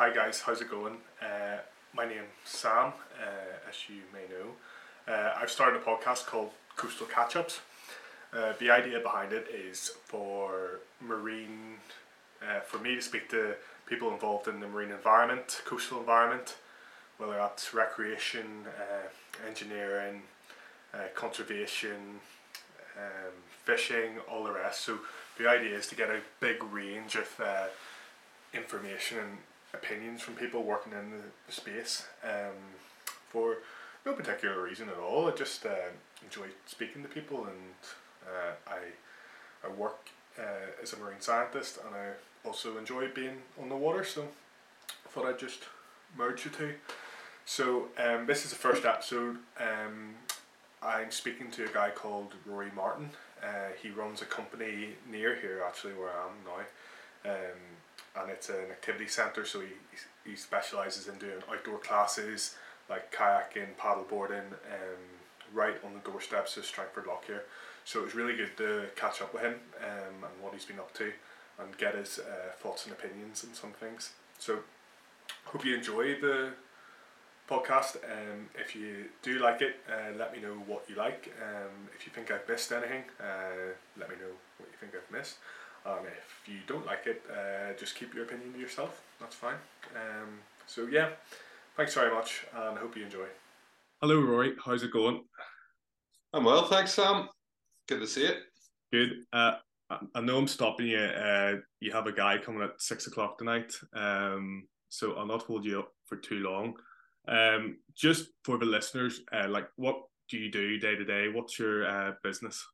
Hi guys, how's it going? Uh, my name's Sam, uh, as you may know. Uh, I've started a podcast called Coastal Catch Ups. Uh, the idea behind it is for marine, uh, for me to speak to people involved in the marine environment, coastal environment, whether that's recreation, uh, engineering, conservation, um, fishing, all the rest. So the idea is to get a big range of information and opinions from people working in the, the space um, for no particular reason at all. I just uh, enjoy speaking to people and uh, I, I work uh, as a marine scientist and I also enjoy being on the water so I thought I'd just merge the two. So um, this is the first episode. Um, I'm speaking to a guy called Rory Martin. Uh, he runs a company near here actually where I am now. Um, and it's an activity centre. So he he specialises in doing outdoor classes like kayaking, paddleboarding, um, right on the doorsteps of Strangford here. So it was really good to catch up with him um, and what he's been up to and get his uh, thoughts and opinions on some things. So hope you enjoy the podcast. Um, if you do like it, uh, let me know what you like. Um, if you think I've missed anything, uh, let me know what you think I've missed. Um, if you don't like it, uh, just keep your opinion to yourself. That's fine. Um, so yeah, thanks very much, and I hope you enjoy. Hello, Rory. How's it going? I'm well, thanks, Sam. Good to see you. Good. Uh, I know I'm stopping you. Uh, you have a guy coming at six o'clock tonight, um, so I'll not hold you up for too long. Um, just for the listeners, uh, like what do you do day to day? What's your uh, business?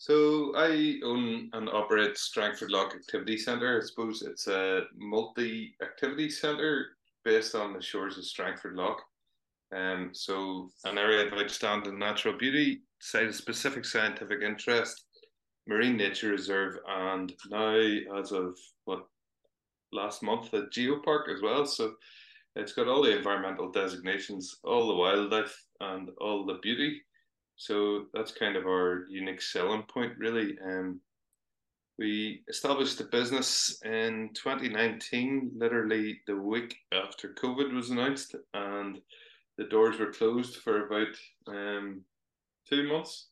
So I own and operate Strangford Lough Activity Centre. I suppose it's a multi-activity centre based on the shores of Strangford Lough. Um, so an area of outstanding natural beauty, site of specific scientific interest, marine nature reserve, and now as of what last month a geopark as well. So it's got all the environmental designations, all the wildlife, and all the beauty. So that's kind of our unique selling point, really. Um, we established the business in 2019, literally the week after COVID was announced, and the doors were closed for about um, two months.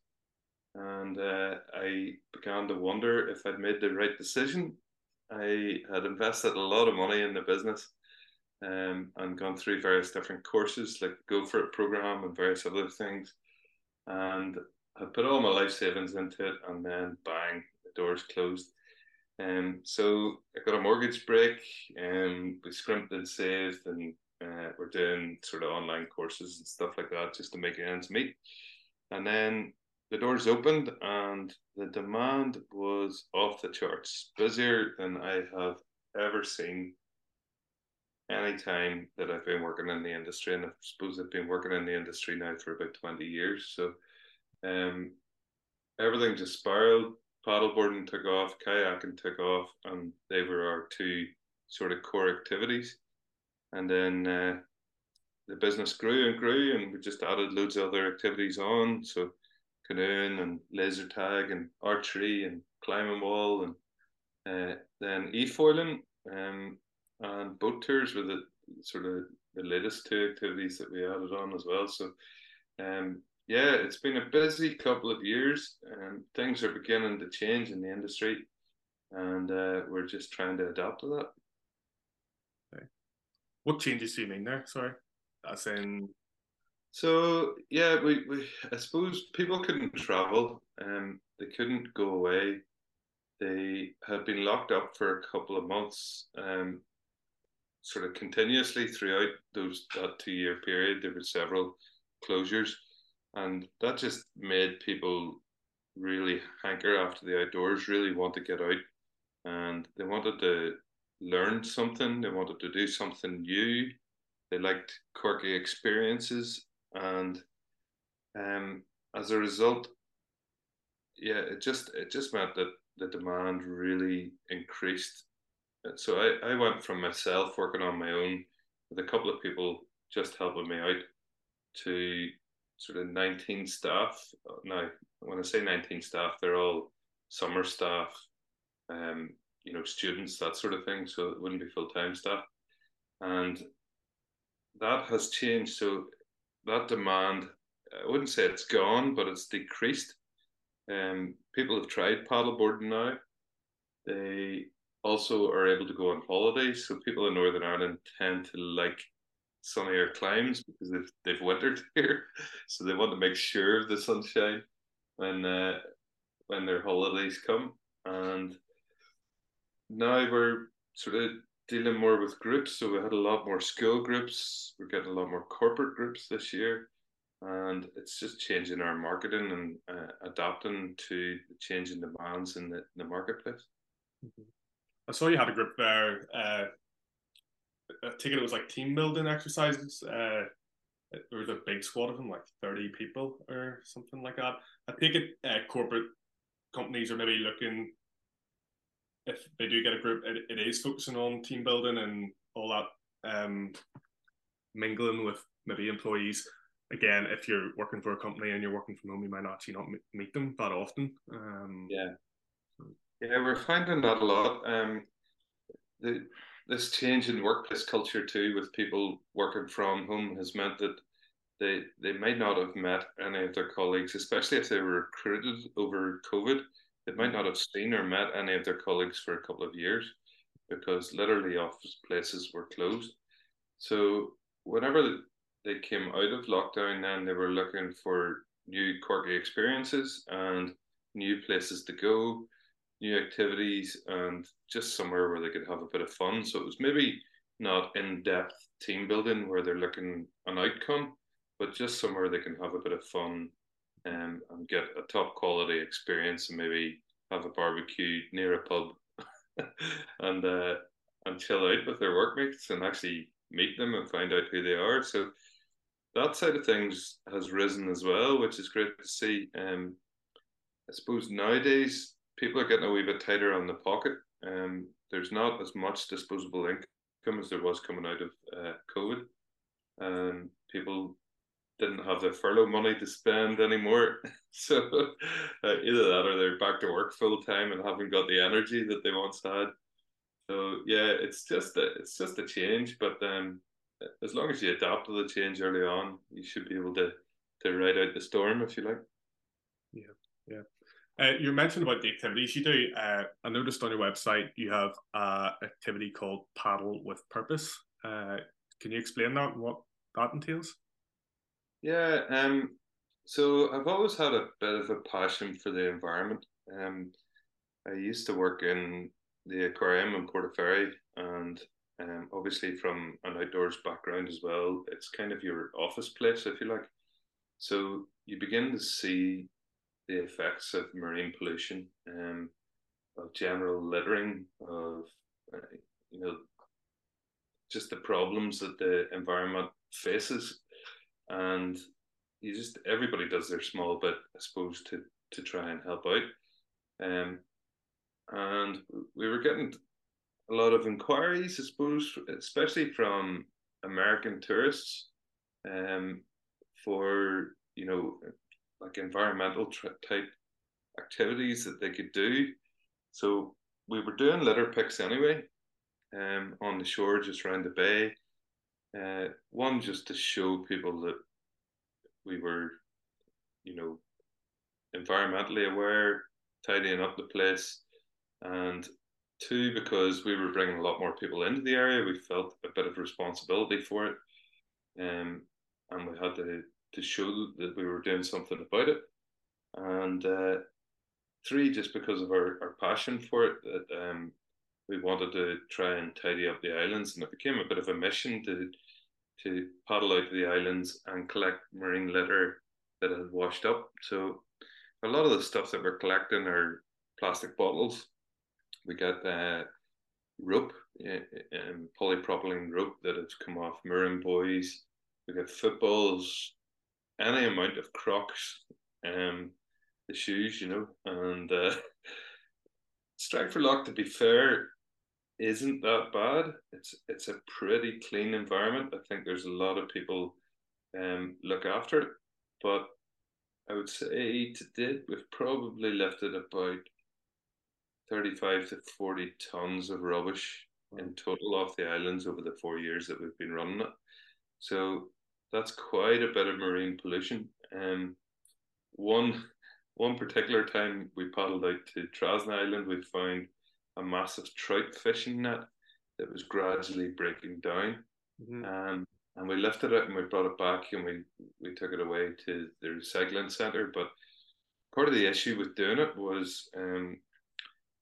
And uh, I began to wonder if I'd made the right decision. I had invested a lot of money in the business um, and gone through various different courses like Go For It program and various other things and I put all my life savings into it, and then bang, the doors closed. Um, so I got a mortgage break, and we scrimped and saved, and uh, we're doing sort of online courses and stuff like that just to make ends meet. And then the doors opened, and the demand was off the charts, busier than I have ever seen any time that I've been working in the industry, and I suppose I've been working in the industry now for about 20 years. So um, everything just spiraled. Paddleboarding took off, kayaking took off, and they were our two sort of core activities. And then uh, the business grew and grew, and we just added loads of other activities on. So canoeing and laser tag and archery and climbing wall and uh, then e-foiling um, and boat tours were the sort of the latest two activities that we added on as well. So, um, yeah, it's been a busy couple of years, and things are beginning to change in the industry, and uh, we're just trying to adapt to that. Okay. What changes do you mean there? Sorry, as in. So yeah, we, we I suppose people couldn't travel, um, they couldn't go away. They had been locked up for a couple of months, um, sort of continuously throughout those that two year period. There were several closures, and that just made people really hanker after the outdoors. Really want to get out, and they wanted to learn something. They wanted to do something new. They liked quirky experiences, and um, as a result, yeah, it just it just meant that the demand really increased so I, I went from myself working on my own with a couple of people just helping me out to sort of 19 staff. Now, when I say 19 staff, they're all summer staff, um, you know students that sort of thing. So it wouldn't be full time staff, and that has changed. So that demand, I wouldn't say it's gone, but it's decreased. Um, people have tried paddleboarding now. They also are able to go on holidays. So people in Northern Ireland tend to like sunnier climes because they've they've wintered here, so they want to make sure of the sunshine when uh, when their holidays come. And now we're sort of dealing more with groups. So we had a lot more school groups. We're getting a lot more corporate groups this year, and it's just changing our marketing and uh, adapting to the changing demands in the, in the marketplace. Mm-hmm. I saw you had a group there. Uh, I think it was like team building exercises. Uh, there was a big squad of them, like thirty people or something like that. I think it uh, corporate companies are maybe looking if they do get a group, it, it is focusing on team building and all that um, mingling with maybe employees. Again, if you're working for a company and you're working from home, you might actually not meet them that often. Um, yeah, yeah, we're finding that a lot. Um, the this change in workplace culture too, with people working from home, has meant that they they might not have met any of their colleagues, especially if they were recruited over COVID they might not have seen or met any of their colleagues for a couple of years because literally office places were closed. So whenever they came out of lockdown, then they were looking for new quirky experiences and new places to go, new activities, and just somewhere where they could have a bit of fun. So it was maybe not in depth team building where they're looking an outcome, but just somewhere they can have a bit of fun um, and get a top quality experience and maybe have a barbecue near a pub and uh, and chill out with their workmates and actually meet them and find out who they are. So that side of things has risen as well, which is great to see. Um, I suppose nowadays people are getting a wee bit tighter on the pocket. Um, there's not as much disposable income as there was coming out of uh, COVID. and people didn't have the furlough money to spend anymore. so uh, either that or they're back to work full time and haven't got the energy that they once had. So yeah, it's just a it's just a change. But um, as long as you adapt to the change early on, you should be able to to ride out the storm if you like. Yeah. Uh, you mentioned about the activities you do. Uh, I noticed on your website you have an activity called Paddle with Purpose. Uh, can you explain that? What that entails? Yeah, um, so I've always had a bit of a passion for the environment. Um, I used to work in the aquarium in Portaferry, and um, obviously from an outdoors background as well, it's kind of your office place, if you like. So you begin to see the effects of marine pollution, um, of general littering, of uh, you know, just the problems that the environment faces and you just everybody does their small bit, I suppose, to to try and help out. Um, and we were getting a lot of inquiries, I suppose, especially from American tourists, um, for you know, like environmental type activities that they could do. So we were doing litter picks anyway, um, on the shore just around the bay. Uh, one just to show people that we were, you know, environmentally aware, tidying up the place, and two because we were bringing a lot more people into the area. We felt a bit of responsibility for it, um, and we had to to show that we were doing something about it, and uh, three just because of our, our passion for it that um, we wanted to try and tidy up the islands, and it became a bit of a mission to to paddle out to the islands and collect marine litter that had washed up. So a lot of the stuff that we're collecting are plastic bottles. We get uh, rope, um, polypropylene rope that has come off mooring buoys. We get footballs, any amount of Crocs, um, the shoes, you know, and uh, Strangford Lough. To be fair, isn't that bad. It's it's a pretty clean environment. I think there's a lot of people um, look after it, but I would say to date we've probably lifted about 35 to 40 tons of rubbish in total off the islands over the four years that we've been running it. So that's quite a bit of marine pollution. Um, one one particular time we paddled out to Trasna Island, we found a massive trout fishing net that was gradually breaking down. Mm-hmm. Um, and we lifted it and we brought it back and we, we took it away to the recycling centre. But part of the issue with doing it was um,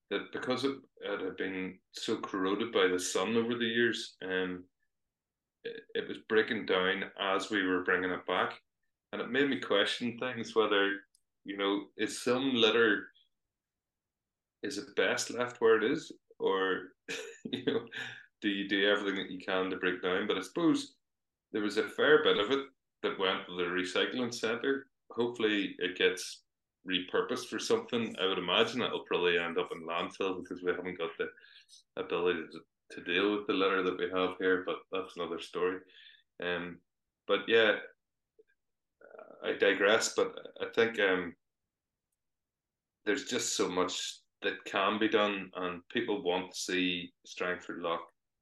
that because it, it, had been so corroded by the sun over the years, um, it, was breaking down as we were bringing it back. And it made me question things whether, you know, is some litter, is it best left where it is? Or, you know, do you do everything that you can to break down? But I suppose there was a fair bit of it that went to the recycling centre. Hopefully, it gets repurposed for something. I would imagine it'll probably end up in landfill because we haven't got the ability to, to deal with the litter that we have here. But that's another story. Um, but yeah, I digress. But I think um, there's just so much that can be done, and people want to see Strangford Lough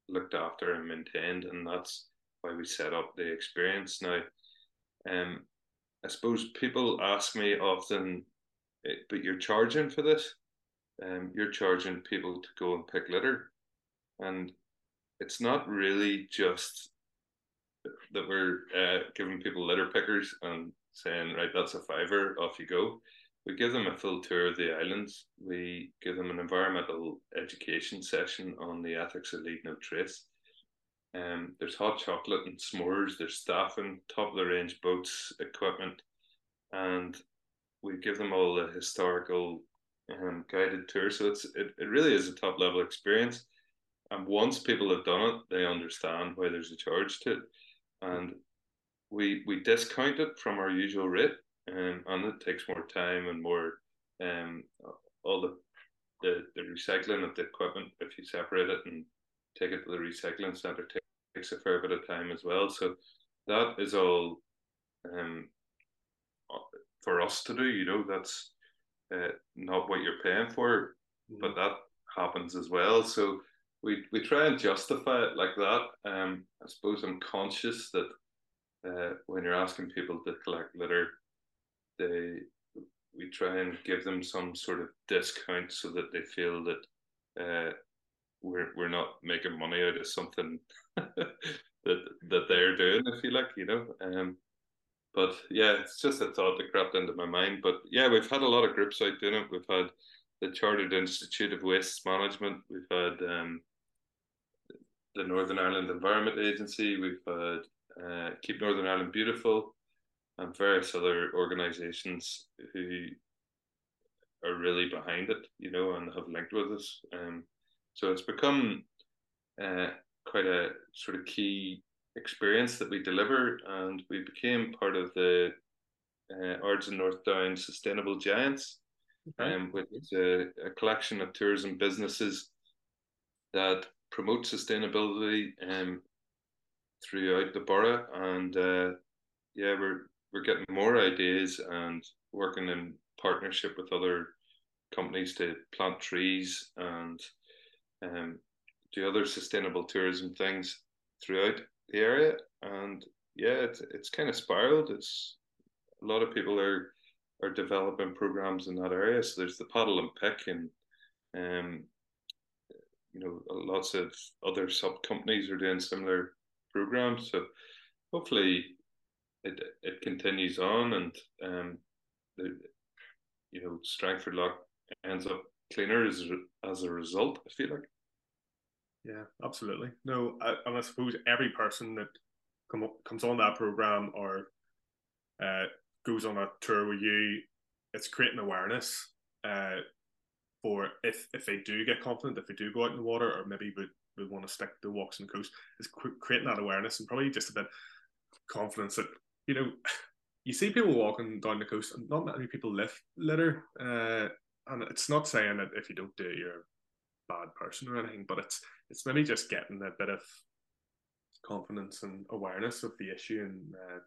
looked after and maintained, and that's why we set up the experience. Now, um, I suppose people ask me often, eh, but you're charging for this. Um, you're charging people to go and pick litter, and it's not really just that we're uh, giving people litter pickers and saying, right, that's a fiver, off you go. We give them a full tour of the islands. We give them an environmental education session on the ethics of leave no trace. Um, there's hot chocolate and s'mores. There's staffing, top of the range boats, equipment, and we give them all the historical um, guided tour. So it's it, it really is a top level experience. And once people have done it, they understand why there's a charge to it, and we we discount it from our usual rate, um, and it takes more time and more um all the the, the recycling of the equipment if you separate it and take it to the recycling center takes a fair bit of time as well. So that is all um, for us to do. You know, that's uh, not what you're paying for, mm-hmm. but that happens as well. So we we try and justify it like that. Um, I suppose I'm conscious that uh, when you're asking people to collect litter, they we try and give them some sort of discount so that they feel that uh, we're we're not making money out of something that that they're doing, if you like, you know. Um, but yeah, it's just a thought that crept into my mind. But yeah, we've had a lot of groups out doing it. We've had the Chartered Institute of Waste Management. We've had um, the Northern Ireland Environment Agency. We've had uh, Keep Northern Ireland Beautiful, and various other organisations who are really behind it, you know, and have linked with us. Um, so it's become uh, quite a sort of key experience that we deliver, and we became part of the uh, Ards and North Down Sustainable Giants, okay. um, which is a, a, collection of tourism businesses that promote sustainability um, throughout the borough. And uh, yeah, we're we're getting more ideas and working in partnership with other companies to plant trees and um, do other sustainable tourism things throughout the area. And yeah, it's, it's kind of spiraled. It's a lot of people are are developing programs in that area. So there's the paddle and pick, and um, you know, lots of other sub companies are doing similar programs. So hopefully, it it continues on, and um, the you know, Strangford Lough ends up cleaner as as a result. I feel like. Yeah, absolutely. No, I, and I suppose every person that come up, comes on that program or uh, goes on a tour with you, it's creating awareness uh, for if if they do get confident, if they do go out in the water, or maybe would would want to stick to walks the coast, is creating that awareness and probably just a bit confidence that you know you see people walking down the coast and not many people lift litter. Uh, and it's not saying that if you don't do it, you're a bad person or anything, but it's it's maybe just getting a bit of confidence and awareness of the issue, and uh,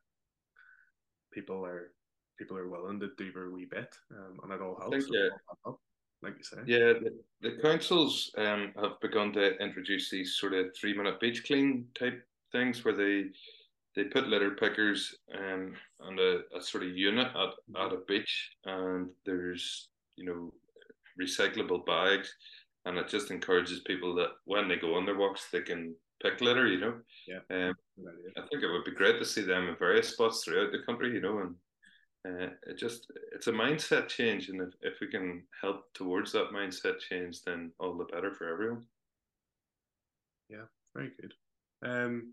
people are people are willing to do their wee bit, um, and it all helps. I think, like you say. Yeah, the, the councils um, have begun to introduce these sort of three minute beach clean type things where they they put litter pickers um, on a, a sort of unit at, at a beach and there's you know recyclable bags and it just encourages people that when they go on their walks they can pick litter you know? Yeah. Um, I think it would be great to see them in various spots throughout the country you know and uh, it just it's a mindset change and if, if we can help towards that mindset change then all the better for everyone. Yeah very good. Um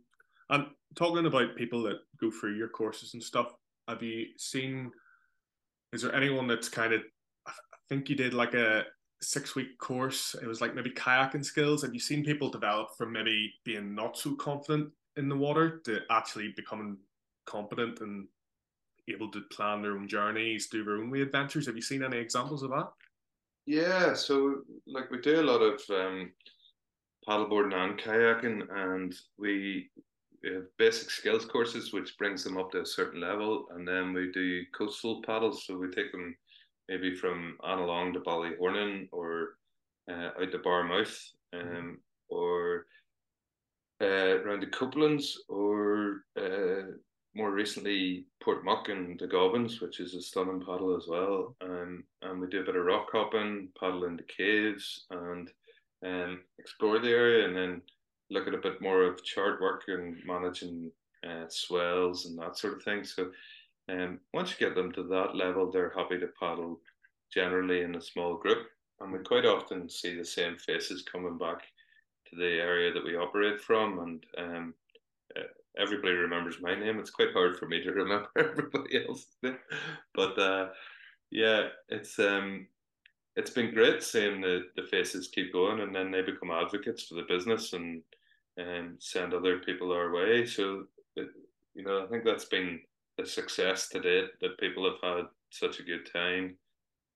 and talking about people that go through your courses and stuff. Have you seen is there anyone that's kind of i think you did like a six week course. It was like maybe kayaking skills. Have you seen people develop from maybe being not so confident in the water to actually becoming competent and able to plan their own journeys, do their own way adventures. Have you seen any examples of that? Yeah, so like we do a lot of um, paddleboarding and kayaking, and we, we have basic skills courses, which brings them up to a certain level, and then we do coastal paddles. So we take them maybe from Annalong to Ballyhornan or uh, out to Barmouth, um, or uh, around the Copelands, or uh, more recently Portmuck and the Gobbins, which is a stunning paddle as well. Um, and we do a bit of rock hopping, paddle in the caves, and um, explore the area, and then look at a bit more of chart work and managing uh, swells and that sort of thing. So, um, once you get them to that level, they're happy to paddle generally in a small group, and we quite often see the same faces coming back to the area that we operate from, and um, uh, everybody remembers my name. It's quite hard for me to remember everybody else's name. But uh, yeah, it's um, it's been great seeing the, the faces keep going and then they become advocates for the business and and send other people our way. So it, you know, I think that's been the success to date that people have had such a good time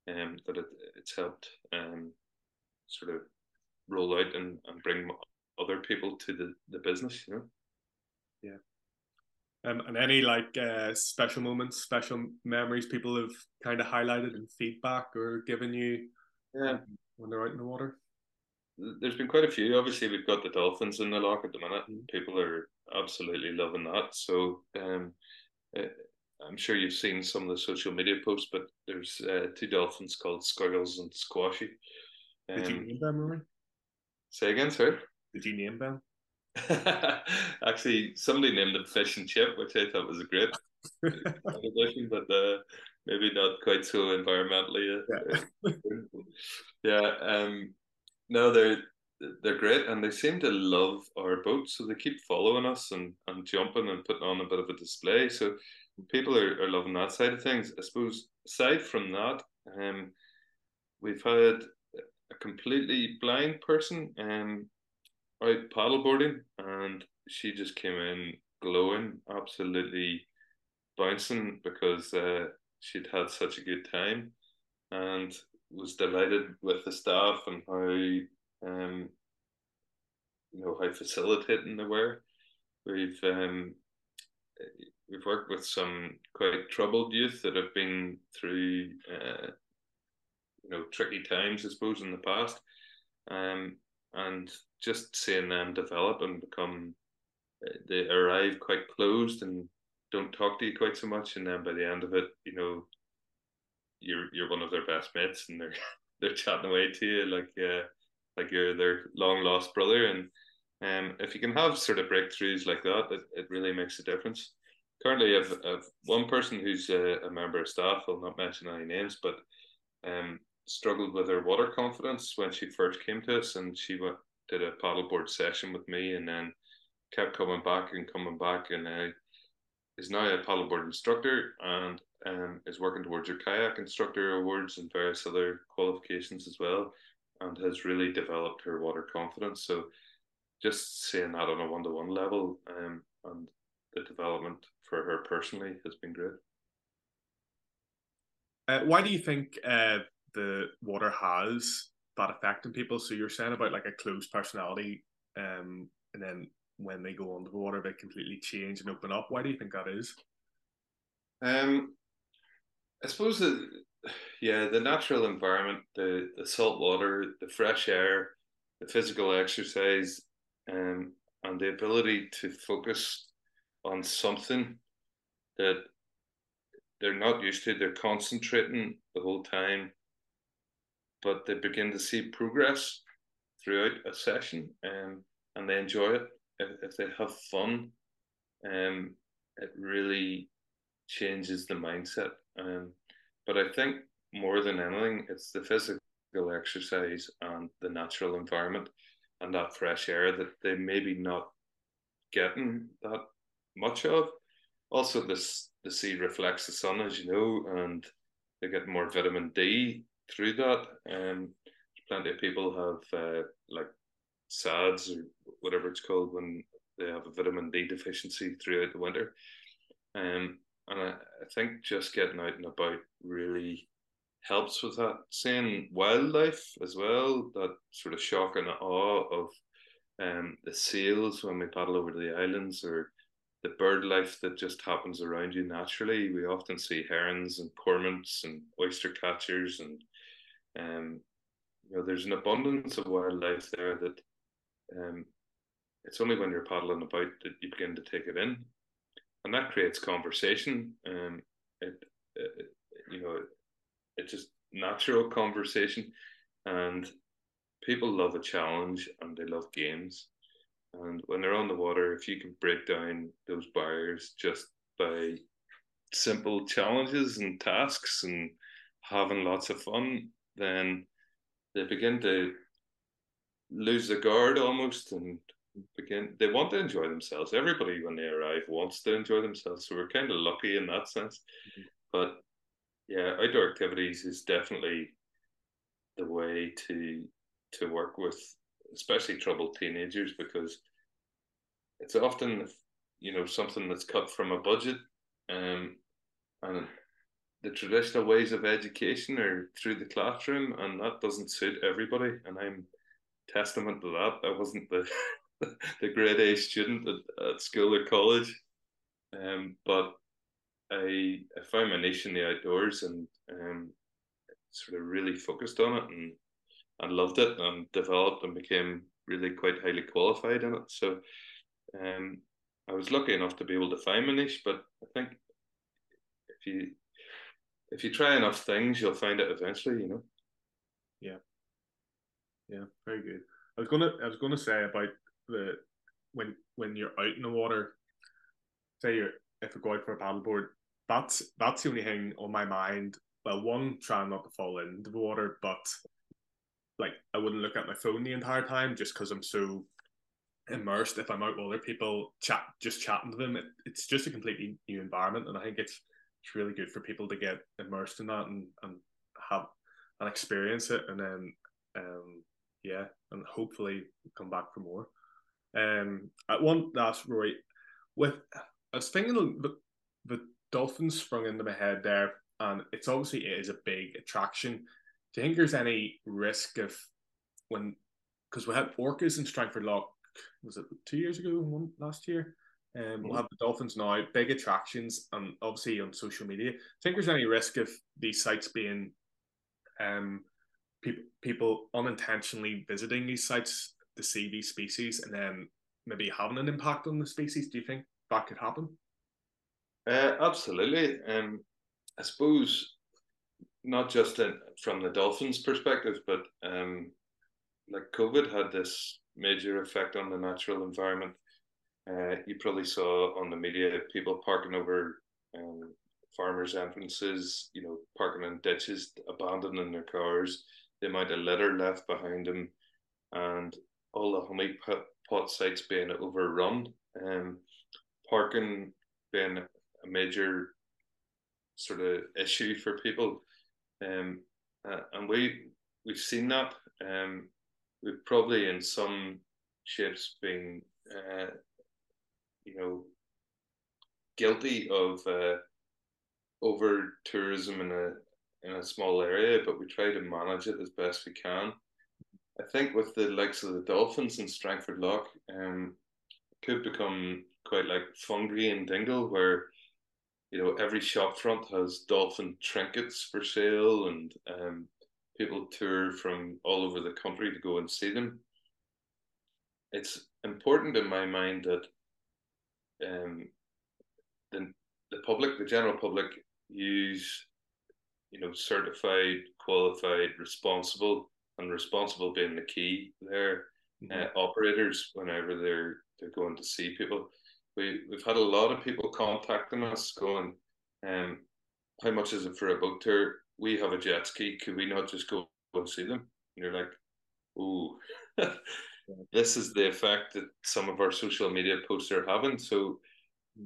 um, that it, it's helped um, sort of roll out and, and bring other people to the, the business, you know. Yeah. Um, and any like uh, special moments, special memories people have kind of highlighted in feedback or given you yeah. Um, when they're out in the water? There's been quite a few. Obviously, we've got the dolphins in the lough at the minute. Mm-hmm. People are absolutely loving that. So um, uh, I'm sure you've seen some of the social media posts, but there's uh, two dolphins called Squiggles and Squashy. Um, Did you um, name them, Rory? Say again, sir. Did you name them? Actually, somebody named them Fish and Chip, which I thought was a great addition, but uh, maybe not quite so environmentally. Uh, yeah. yeah. Um, no, they're they're great, and they seem to love our boat, so they keep following us and, and jumping and putting on a bit of a display. So people are, are loving that side of things. I suppose aside from that, um, we've had a completely blind person um out paddleboarding, and she just came in glowing, absolutely bouncing because uh, she'd had such a good time, and was delighted with the staff and how um, you know how facilitating they were. We've um, we've worked with some quite troubled youth that have been through uh, you know tricky times, I suppose, in the past. Um, and just seeing them develop and become they arrive quite closed and don't talk to you quite so much and then by the end of it you know you're you're one of their best mates and they're they're chatting away to you like uh, like you're their long lost brother. And um, if you can have sort of breakthroughs like that it, it really makes a difference. Currently I've, I've one person who's a, a member of staff I'll not mention any names but um, struggled with her water confidence when she first came to us, and she went did a paddleboard session with me, and then kept coming back and coming back, and uh, is now a paddleboard instructor and um, is working towards her kayak instructor awards and various other qualifications as well, and has really developed her water confidence. So, just seeing that on a one to one level, um, and the development for her personally has been great. Uh, why do you think uh, the water has that effect on people. So you're saying about like a closed personality, um, and then when they go under the water, they completely change and open up. Why do you think that is? Um, I suppose that yeah, the natural environment, the the salt water, the fresh air, the physical exercise, um, and the ability to focus on something that they're not used to. They're concentrating the whole time, but they begin to see progress throughout a session, um, and they enjoy it. If, if they have fun, um, it really changes the mindset. Um, but I think more than anything, it's the physical exercise and the natural environment and that fresh air that they maybe not getting that much of. Also, this the sea reflects the sun, as you know, and they get more vitamin D through that. And um, plenty of people have uh, like SADS or whatever it's called when they have a vitamin D deficiency throughout the winter. Um, and I, I think just getting out and about really helps with that. Seeing wildlife as well, that sort of shock and awe of um, the seals when we paddle over to the islands or the bird life that just happens around you naturally. We often see herons and cormorants and oyster catchers and um, you know there's an abundance of wildlife there that um, it's only when you're paddling about that you begin to take it in. And that creates conversation um, it, it you know it's just natural conversation. And people love a challenge and they love games. And when they're on the water if you can break down those barriers just by simple challenges and tasks and having lots of fun then they begin to lose the guard almost and begin they want to enjoy themselves. Everybody when they arrive wants to enjoy themselves. So we're kind of lucky in that sense. Mm-hmm. but yeah, outdoor activities is definitely the way to to work with especially troubled teenagers because it's often you know something that's cut from a budget um, and the traditional ways of education are through the classroom and that doesn't suit everybody and i'm testament to that i wasn't the the grade a student at, at school or college um, but I, I found my niche in the outdoors and um, sort of really focused on it and and loved it and developed and became really quite highly qualified in it. So um, I was lucky enough to be able to find my niche, but I think if you if you try enough things, you'll find it eventually. You know. Yeah. Yeah. Very good. I was gonna I was gonna say about the when when you're out in the water, say you're if I go out for a paddleboard, that's that's the only thing on my mind. Well, one, trying not to fall into the water, but like I wouldn't look at my phone the entire time just because I'm so immersed. If I'm out with other people, chat just chatting to them, it, it's just a completely new environment, and I think it's it's really good for people to get immersed in that and and have and experience it, and then um yeah, and hopefully come back for more. Um, I want last Roy with I was thinking the the dolphins sprung into my head there, and it's obviously it is a big attraction. Do you think there's any risk of when because we had orcas in Strangford Lough was it two years ago, one last year? Um, mm-hmm. We'll have the dolphins now, big attractions, and obviously on social media. I think there's any risk of these sites being um people people unintentionally visiting these sites to see these species and then maybe having an impact on the species? Do you think that could happen? Uh, absolutely. Um, I suppose not just in, from the dolphins' perspective, but um, like COVID had this major effect on the natural environment. Uh, you probably saw on the media people parking over um, farmers' entrances, you know, parking in ditches, abandoning their cars, the amount of litter left behind them, and all the honey pot, sites being overrun. Um, parking being a major sort of issue for people, um, uh, and we we've seen that. Um, we've probably in some shapes been, uh, you know, guilty of uh, over tourism in a in a small area, but we try to manage it as best we can. I think with the likes of the Dolphins and Strangford Lough, um, could become quite like Fungie and Dingle, where you know, every shop front has dolphin trinkets for sale, and um, people tour from all over the country to go and see them. It's important in my mind that um, the the public, the general public, use you know certified, qualified, responsible, and responsible being the key there. Mm-hmm. Uh, operators whenever they're they're going to see people we we've had a lot of people contacting us going, um, how much is it for a boat tour? We have a jet ski. Could we not just go and see them? And you're like, oh, this is the effect that some of our social media posts are having. So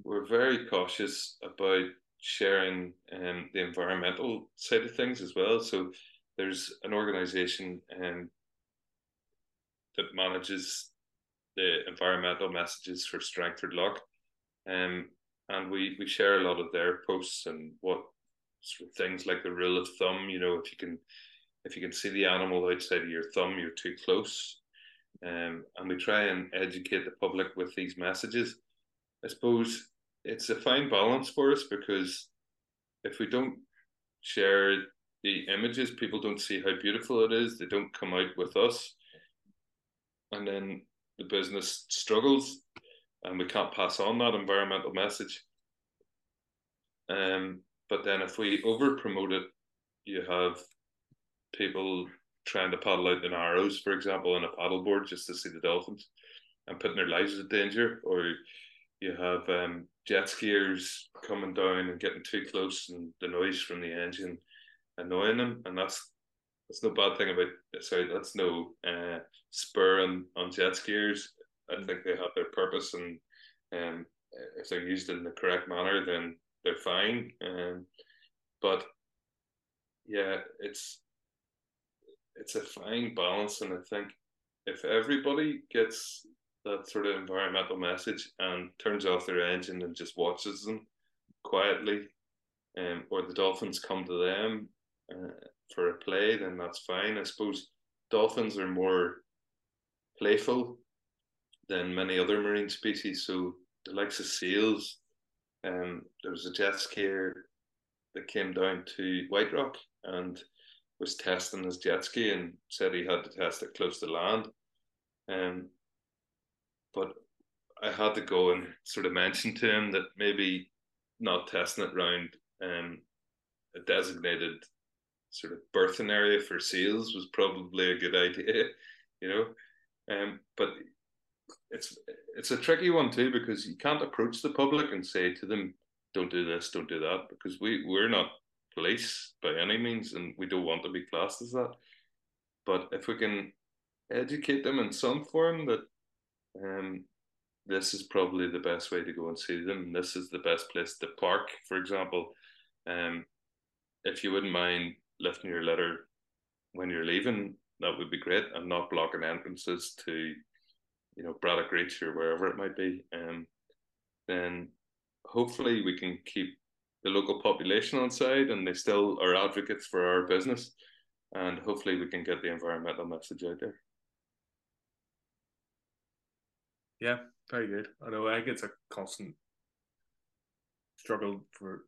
we're very cautious about sharing um, the environmental side of things as well. So there's an organization um, that manages the environmental messages for Strangford Lough. Um, and we, we share a lot of their posts and what sort of things like the rule of thumb, you know, if you can if you can see the animal outside of your thumb, you're too close. Um, and we try and educate the public with these messages. I suppose it's a fine balance for us because if we don't share the images, people don't see how beautiful it is. They don't come out with us. And then the business struggles and we can't pass on that environmental message. Um, but then if we over promote it, you have people trying to paddle out in Narrows, for example, on a paddleboard just to see the dolphins and putting their lives at danger, or you have um, jet skiers coming down and getting too close and the noise from the engine annoying them, and that's that's no bad thing about sorry, that's no uh, spur on, on jet skiers. I mm. think they have their purpose, and um, if they're used in the correct manner, then they're fine. Um, but yeah, it's it's a fine balance, and I think if everybody gets that sort of environmental message and turns off their engine and just watches them quietly, um, or the dolphins come to them, uh, for a play, then that's fine. I suppose dolphins are more playful than many other marine species. So the likes of seals, um, there was a jet skier that came down to White Rock and was testing his jet ski and said he had to test it close to land. Um, but I had to go and sort of mention to him that maybe not testing it round um, a designated sort of birthing area for seals was probably a good idea, you know. Um, but it's it's a tricky one too because you can't approach the public and say to them, "Don't do this, don't do that," because we we're not police by any means, and we don't want to be classed as that. But if we can educate them in some form that um, this is probably the best way to go and see them. This is the best place to park, for example. Um, if you wouldn't mind lifting your litter when you're leaving, that would be great, and not blocking entrances to, you know, Braddock Reach or wherever it might be. Um, then hopefully we can keep the local population on side, and they still are advocates for our business, and hopefully we can get the environmental message out there. Yeah, very good. I know I it's a constant struggle for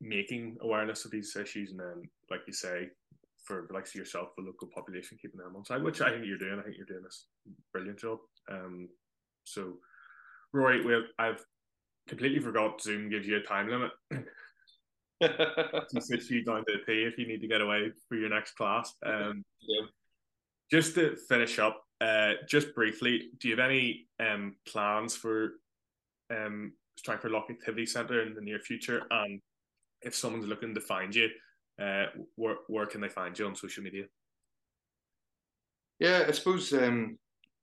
making awareness of these issues, and then, like you say, for like yourself, the local population, keeping them on side, which I think you're doing. I think you're doing this brilliant job. Um, so, Rory, we have, I've completely forgot Zoom gives you a time limit. to sit you down to the P if you need to get away for your next class. Um, yeah. Just to finish up, uh, just briefly, do you have any um, plans for um, Strangford Lough Activity Centre in the near future? And if someone's looking to find you, uh, where where can they find you on social media? Yeah, I suppose um,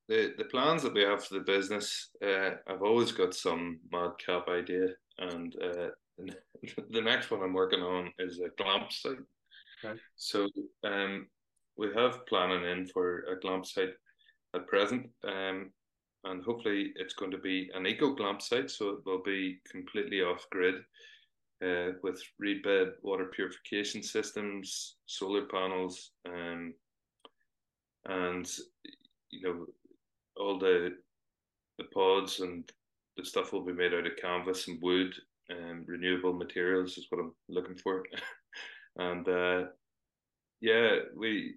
the the plans that we have for the business, uh, I've always got some madcap idea, and uh, the next one I'm working on is a glamp site. Okay. So um, we have planning in for a glamp site at present, um, and hopefully it's going to be an eco glamp site, so it will be completely off grid uh, with reed bed water purification systems, solar panels, um, and you know all the the pods and the stuff will be made out of canvas and wood, um, renewable materials is what I'm looking for, and uh, yeah, we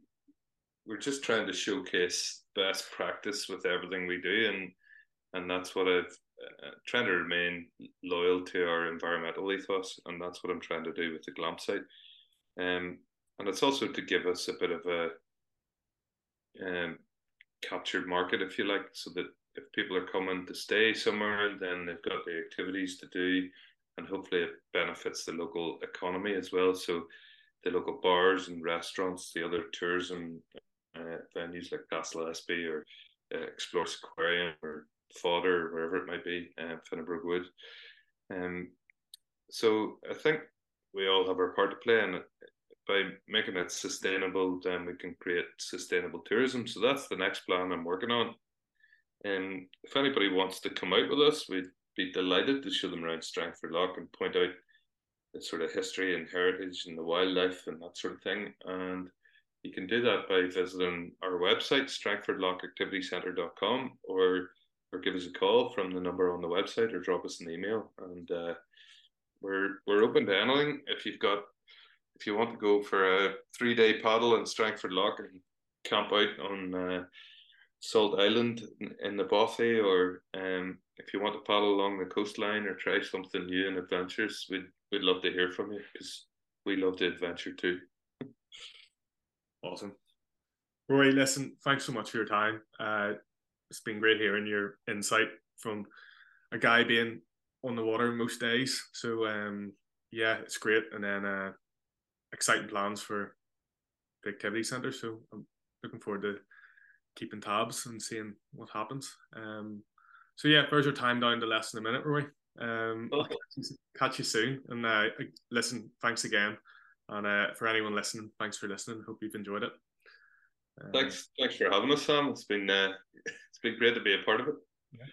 we're just trying to showcase best practice with everything we do, and and that's what I've uh, trying to remain loyal to our environmental ethos, and that's what I'm trying to do with the Glamp site. Um, and it's also to give us a bit of a um, captured market, if you like, so that if people are coming to stay somewhere, then they've got the activities to do, and hopefully it benefits the local economy as well. So the local bars and restaurants, the other tourism uh, venues like Castle Espie or uh, Exploris Aquarium or Fodder, wherever it might be, uh, Finnebrogue Wood. Um, so I think we all have our part to play, and by making it sustainable, then we can create sustainable tourism. So that's the next plan I'm working on. And if anybody wants to come out with us, we'd be delighted to show them around Strangford Lough and point out the sort of history and heritage and the wildlife and that sort of thing. And you can do that by visiting our website, strangfordloughactivitycentre.com, or or give us a call from the number on the website or drop us an email. And uh, we're we're open to anything. If you've got if you want to go for a three day paddle in Strangford Lough and camp out on uh, Salt Island in the Bothy, or um, if you want to paddle along the coastline or try something new and adventures, we'd we'd love to hear from you because we love the adventure too. Awesome. Rory, listen, thanks so much for your time. Uh, it's been great hearing your insight from a guy being on the water most days. So um, yeah, it's great. And then uh, exciting plans for the activity centre. So I'm looking forward to keeping tabs and seeing what happens. Um, so yeah, there's your time down to less than a minute, Roy. Um, oh. catch you soon. And uh, listen, thanks again. And uh, for anyone listening, thanks for listening. Hope you've enjoyed it. Um, thanks, thanks for having us, Sam. It's been uh, it's been great to be a part of it. Yeah.